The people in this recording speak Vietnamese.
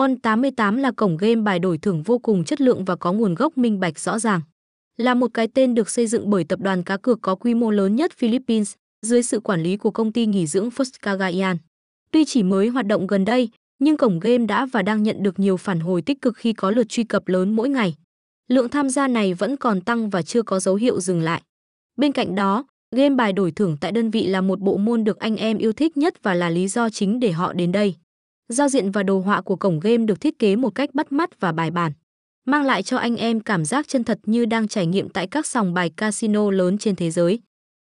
Bon 88 là cổng game bài đổi thưởng vô cùng chất lượng và có nguồn gốc minh bạch rõ ràng. Là một cái tên được xây dựng bởi tập đoàn cá cược có quy mô lớn nhất Philippines, dưới sự quản lý của công ty nghỉ dưỡng First Cagayan. Tuy chỉ mới hoạt động gần đây, nhưng cổng game đã và đang nhận được nhiều phản hồi tích cực khi có lượt truy cập lớn mỗi ngày. Lượng tham gia này vẫn còn tăng và chưa có dấu hiệu dừng lại. Bên cạnh đó, game bài đổi thưởng tại đơn vị là một bộ môn được anh em yêu thích nhất và là lý do chính để họ đến đây. Giao diện và đồ họa của cổng game được thiết kế một cách bắt mắt và bài bản, mang lại cho anh em cảm giác chân thật như đang trải nghiệm tại các sòng bài casino lớn trên thế giới.